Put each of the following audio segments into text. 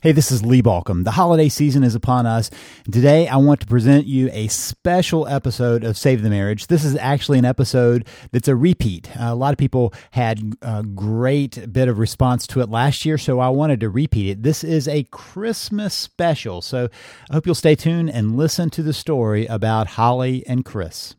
Hey, this is Lee Baucom. The holiday season is upon us. Today, I want to present you a special episode of Save the Marriage. This is actually an episode that's a repeat. Uh, a lot of people had a great bit of response to it last year, so I wanted to repeat it. This is a Christmas special, so I hope you'll stay tuned and listen to the story about Holly and Chris.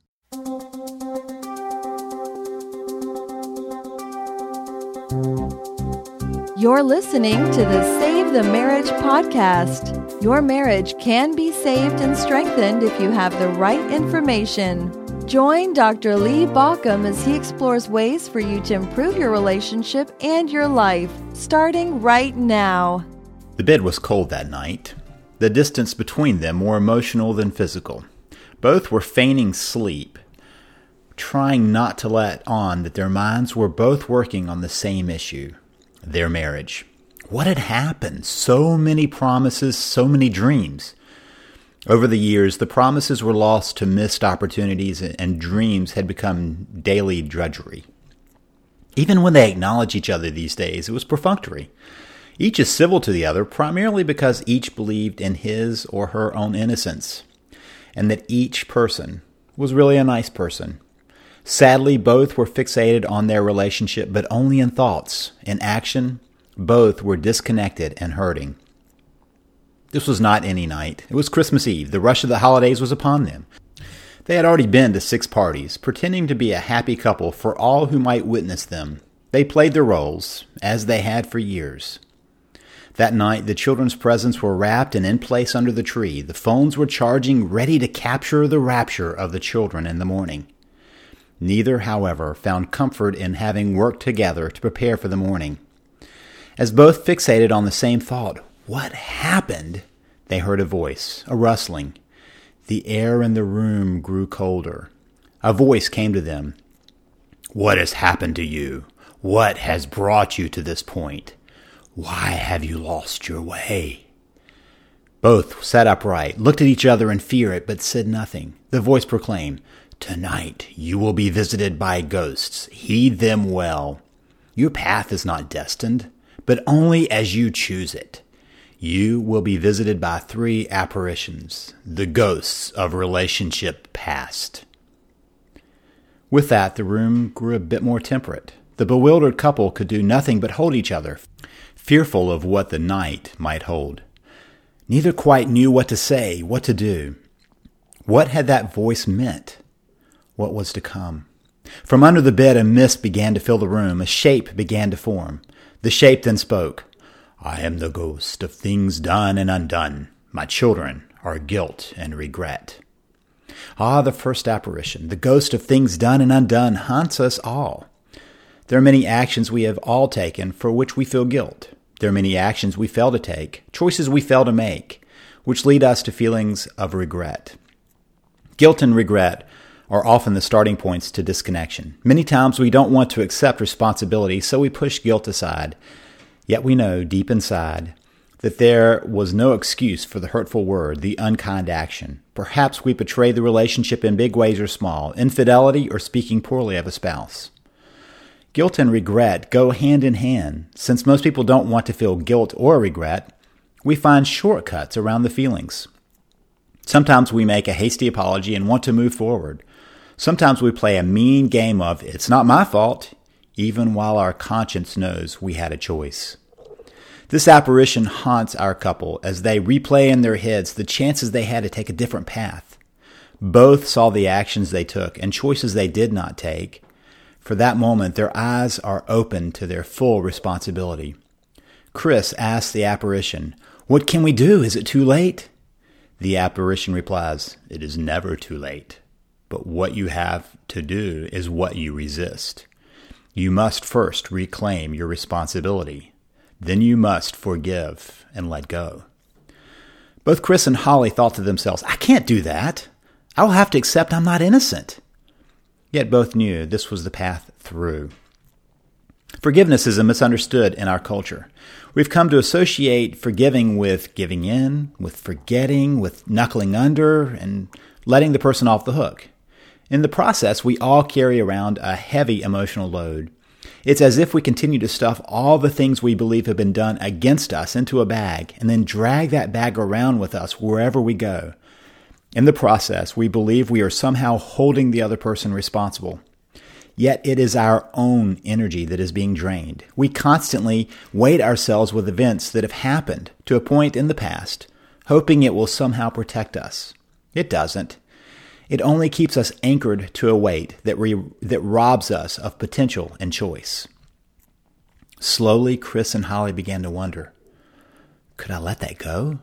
You're listening to the Save the Marriage podcast. Your marriage can be saved and strengthened if you have the right information. Join Dr. Lee Baucom as he explores ways for you to improve your relationship and your life, starting right now. The bed was cold that night. The distance between them more emotional than physical. Both were feigning sleep, trying not to let on that their minds were both working on the same issue their marriage. What had happened? So many promises, so many dreams. Over the years, the promises were lost to missed opportunities, and dreams had become daily drudgery. Even when they acknowledge each other these days, it was perfunctory. Each is civil to the other primarily because each believed in his or her own innocence, and that each person was really a nice person Sadly, both were fixated on their relationship, but only in thoughts. In action, both were disconnected and hurting. This was not any night. It was Christmas Eve. The rush of the holidays was upon them. They had already been to six parties, pretending to be a happy couple for all who might witness them. They played their roles, as they had for years. That night, the children's presents were wrapped and in place under the tree. The phones were charging, ready to capture the rapture of the children in the morning. Neither, however, found comfort in having worked together to prepare for the morning. As both fixated on the same thought, what happened? They heard a voice, a rustling. The air in the room grew colder. A voice came to them. What has happened to you? What has brought you to this point? Why have you lost your way? Both sat upright, looked at each other in fear, but said nothing. The voice proclaimed, Tonight you will be visited by ghosts. Heed them well. Your path is not destined, but only as you choose it. You will be visited by three apparitions, the ghosts of relationship past. With that, the room grew a bit more temperate. The bewildered couple could do nothing but hold each other, fearful of what the night might hold. Neither quite knew what to say, what to do. What had that voice meant? what was to come. From under the bed, a mist began to fill the room. A shape began to form. The shape then spoke. I am the ghost of things done and undone. My children are guilt and regret. Ah, the first apparition, the ghost of things done and undone, haunts us all. There are many actions we have all taken for which we feel guilt. There are many actions we fail to take, choices we fail to make, which lead us to feelings of regret. Guilt and regret are often the starting points to disconnection. Many times we don't want to accept responsibility, so we push guilt aside. Yet we know deep inside that there was no excuse for the hurtful word, the unkind action. Perhaps we betray the relationship in big ways or small, infidelity or speaking poorly of a spouse. Guilt and regret go hand in hand. Since most people don't want to feel guilt or regret, we find shortcuts around the feelings. Sometimes we make a hasty apology and want to move forward. Sometimes we play a mean game of, it's not my fault, even while our conscience knows we had a choice. This apparition haunts our couple as they replay in their heads the chances they had to take a different path. Both saw the actions they took and choices they did not take. For that moment, their eyes are open to their full responsibility. Chris asks the apparition, What can we do? Is it too late? The apparition replies, It is never too late. But what you have to do is what you resist. You must first reclaim your responsibility. Then you must forgive and let go. Both Chris and Holly thought to themselves, I can't do that. I will have to accept I'm not innocent. Yet both knew this was the path through. Forgiveness is misunderstood in our culture. We've come to associate forgiving with giving in, with forgetting, with knuckling under, and letting the person off the hook. In the process, we all carry around a heavy emotional load. It's as if we continue to stuff all the things we believe have been done against us into a bag and then drag that bag around with us wherever we go. In the process, we believe we are somehow holding the other person responsible. Yet it is our own energy that is being drained. We constantly weight ourselves with events that have happened to a point in the past, hoping it will somehow protect us. It doesn't. It only keeps us anchored to a weight that, re- that robs us of potential and choice. Slowly, Chris and Holly began to wonder could I let that go?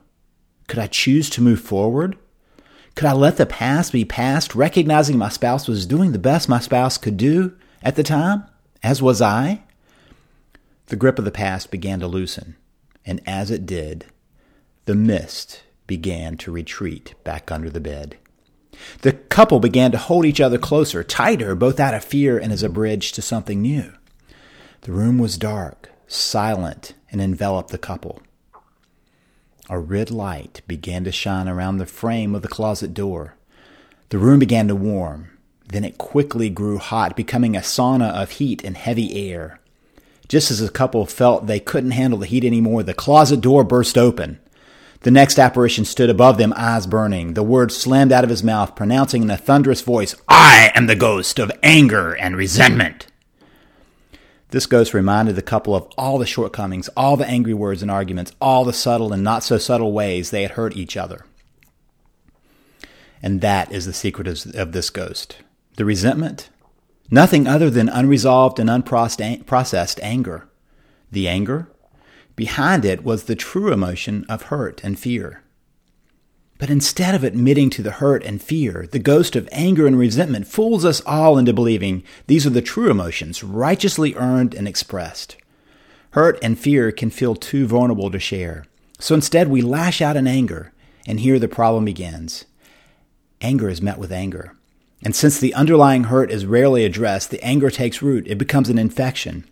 Could I choose to move forward? Could I let the past be past, recognizing my spouse was doing the best my spouse could do at the time, as was I? The grip of the past began to loosen, and as it did, the mist began to retreat back under the bed. The couple began to hold each other closer, tighter, both out of fear and as a bridge to something new. The room was dark, silent, and enveloped the couple. A red light began to shine around the frame of the closet door. The room began to warm. Then it quickly grew hot, becoming a sauna of heat and heavy air. Just as the couple felt they couldn't handle the heat anymore, the closet door burst open. The next apparition stood above them, eyes burning. The words slammed out of his mouth, pronouncing in a thunderous voice, I am the ghost of anger and resentment. This ghost reminded the couple of all the shortcomings, all the angry words and arguments, all the subtle and not so subtle ways they had hurt each other. And that is the secret of, of this ghost. The resentment, nothing other than unresolved and unprocessed anger. The anger, behind it was the true emotion of hurt and fear. But instead of admitting to the hurt and fear, the ghost of anger and resentment fools us all into believing these are the true emotions, righteously earned and expressed. Hurt and fear can feel too vulnerable to share. So instead, we lash out in anger, and here the problem begins. Anger is met with anger. And since the underlying hurt is rarely addressed, the anger takes root. It becomes an infection.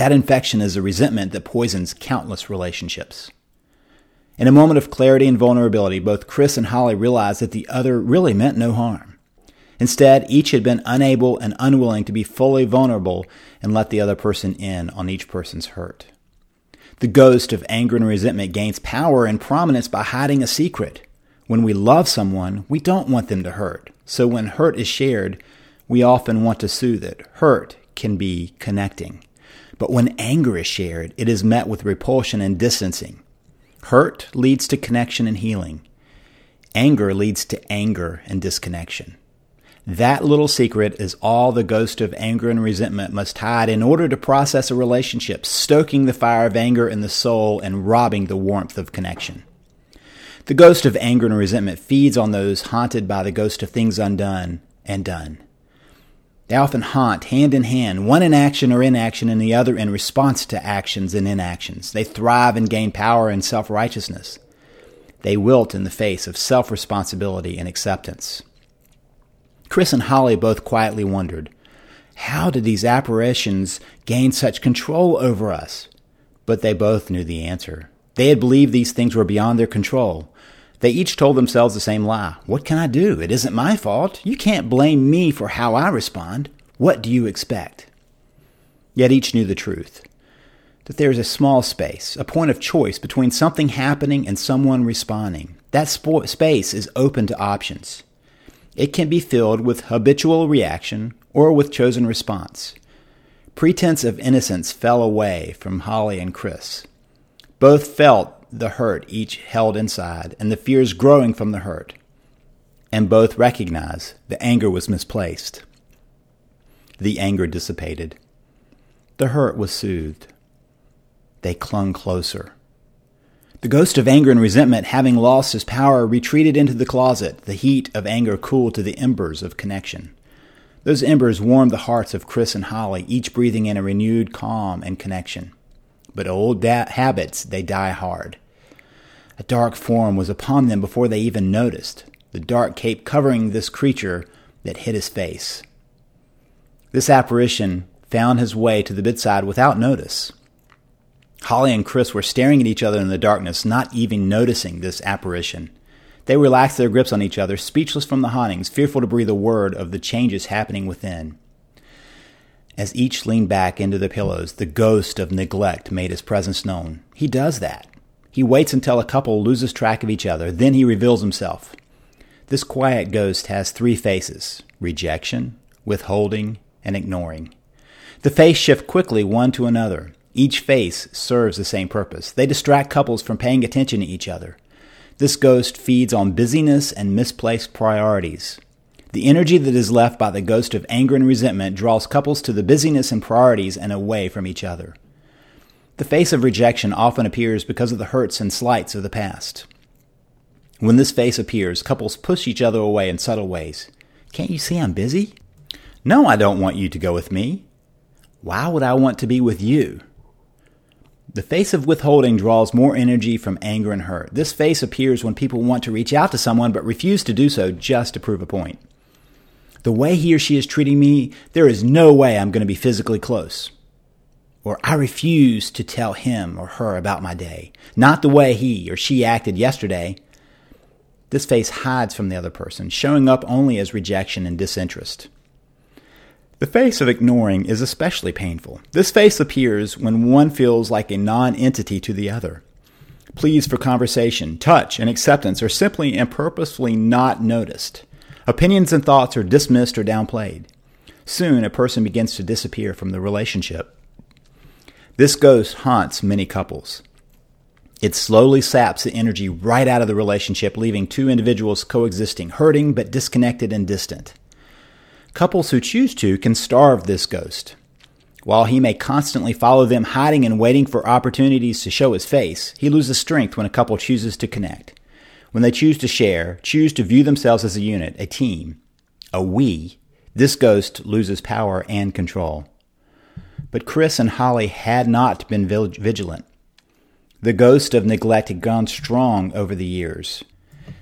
That infection is a resentment that poisons countless relationships. In a moment of clarity and vulnerability, both Chris and Holly realized that the other really meant no harm. Instead, each had been unable and unwilling to be fully vulnerable and let the other person in on each person's hurt. The ghost of anger and resentment gains power and prominence by hiding a secret. When we love someone, we don't want them to hurt. So when hurt is shared, we often want to soothe it. Hurt can be connecting. But when anger is shared, it is met with repulsion and distancing. Hurt leads to connection and healing. Anger leads to anger and disconnection. That little secret is all the ghost of anger and resentment must hide in order to process a relationship, stoking the fire of anger in the soul and robbing the warmth of connection. The ghost of anger and resentment feeds on those haunted by the ghost of things undone and done. They often haunt hand in hand, one in action or inaction, and the other in response to actions and inactions. They thrive and gain power in self righteousness. They wilt in the face of self responsibility and acceptance. Chris and Holly both quietly wondered how did these apparitions gain such control over us? But they both knew the answer. They had believed these things were beyond their control. They each told themselves the same lie. What can I do? It isn't my fault. You can't blame me for how I respond. What do you expect? Yet each knew the truth that there is a small space, a point of choice between something happening and someone responding. That sp- space is open to options. It can be filled with habitual reaction or with chosen response. Pretense of innocence fell away from Holly and Chris. Both felt the hurt each held inside and the fears growing from the hurt. And both recognized the anger was misplaced. The anger dissipated. The hurt was soothed. They clung closer. The ghost of anger and resentment, having lost his power, retreated into the closet. The heat of anger cooled to the embers of connection. Those embers warmed the hearts of Chris and Holly, each breathing in a renewed calm and connection. But old da- habits, they die hard. A dark form was upon them before they even noticed, the dark cape covering this creature that hid his face. This apparition found his way to the bedside without notice. Holly and Chris were staring at each other in the darkness, not even noticing this apparition. They relaxed their grips on each other, speechless from the hauntings, fearful to breathe a word of the changes happening within. As each leaned back into the pillows, the ghost of neglect made his presence known. He does that. He waits until a couple loses track of each other, then he reveals himself. This quiet ghost has three faces rejection, withholding, and ignoring. The face shift quickly one to another. Each face serves the same purpose. They distract couples from paying attention to each other. This ghost feeds on busyness and misplaced priorities. The energy that is left by the ghost of anger and resentment draws couples to the busyness and priorities and away from each other. The face of rejection often appears because of the hurts and slights of the past. When this face appears, couples push each other away in subtle ways. Can't you see I'm busy? No, I don't want you to go with me. Why would I want to be with you? The face of withholding draws more energy from anger and hurt. This face appears when people want to reach out to someone but refuse to do so just to prove a point. The way he or she is treating me, there is no way I'm going to be physically close. Or I refuse to tell him or her about my day, not the way he or she acted yesterday. This face hides from the other person, showing up only as rejection and disinterest. The face of ignoring is especially painful. This face appears when one feels like a non entity to the other. Pleas for conversation, touch, and acceptance are simply and purposefully not noticed. Opinions and thoughts are dismissed or downplayed. Soon, a person begins to disappear from the relationship. This ghost haunts many couples. It slowly saps the energy right out of the relationship, leaving two individuals coexisting, hurting but disconnected and distant. Couples who choose to can starve this ghost. While he may constantly follow them, hiding and waiting for opportunities to show his face, he loses strength when a couple chooses to connect. When they choose to share, choose to view themselves as a unit, a team, a we, this ghost loses power and control. But Chris and Holly had not been vigilant. The ghost of neglect had gone strong over the years.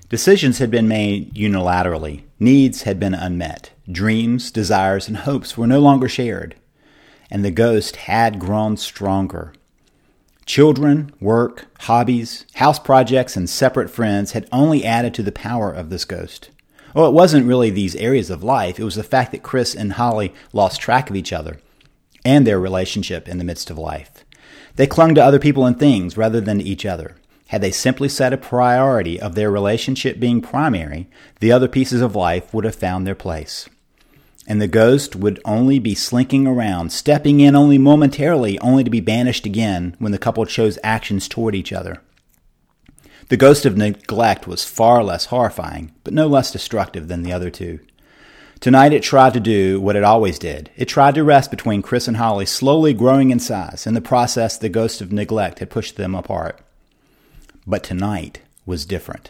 Decisions had been made unilaterally, needs had been unmet, dreams, desires, and hopes were no longer shared, and the ghost had grown stronger. Children, work, hobbies, house projects, and separate friends had only added to the power of this ghost. Oh, it wasn't really these areas of life, it was the fact that Chris and Holly lost track of each other and their relationship in the midst of life. They clung to other people and things rather than to each other. Had they simply set a priority of their relationship being primary, the other pieces of life would have found their place. And the ghost would only be slinking around, stepping in only momentarily, only to be banished again when the couple chose actions toward each other. The ghost of neglect was far less horrifying, but no less destructive than the other two. Tonight it tried to do what it always did. It tried to rest between Chris and Holly, slowly growing in size. In the process, the ghost of neglect had pushed them apart. But tonight was different.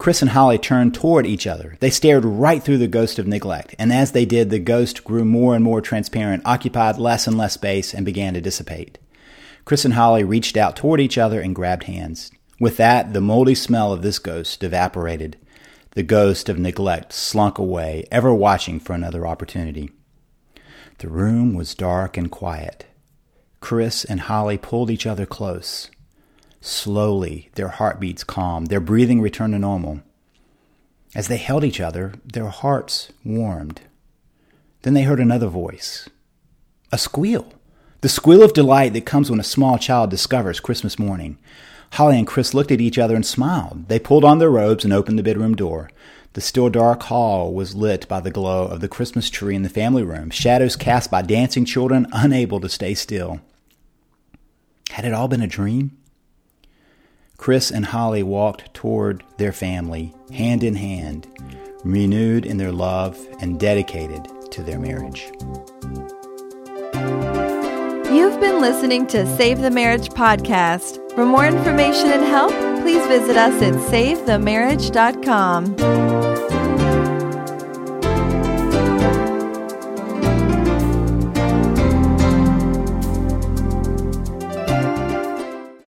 Chris and Holly turned toward each other. They stared right through the ghost of neglect, and as they did, the ghost grew more and more transparent, occupied less and less space, and began to dissipate. Chris and Holly reached out toward each other and grabbed hands. With that, the moldy smell of this ghost evaporated. The ghost of neglect slunk away, ever watching for another opportunity. The room was dark and quiet. Chris and Holly pulled each other close. Slowly, their heartbeats calmed, their breathing returned to normal. As they held each other, their hearts warmed. Then they heard another voice a squeal. The squeal of delight that comes when a small child discovers Christmas morning. Holly and Chris looked at each other and smiled. They pulled on their robes and opened the bedroom door. The still dark hall was lit by the glow of the Christmas tree in the family room, shadows cast by dancing children unable to stay still. Had it all been a dream? Chris and Holly walked toward their family, hand in hand, renewed in their love and dedicated to their marriage. You've been listening to Save the Marriage podcast. For more information and help, please visit us at savethemarriage.com.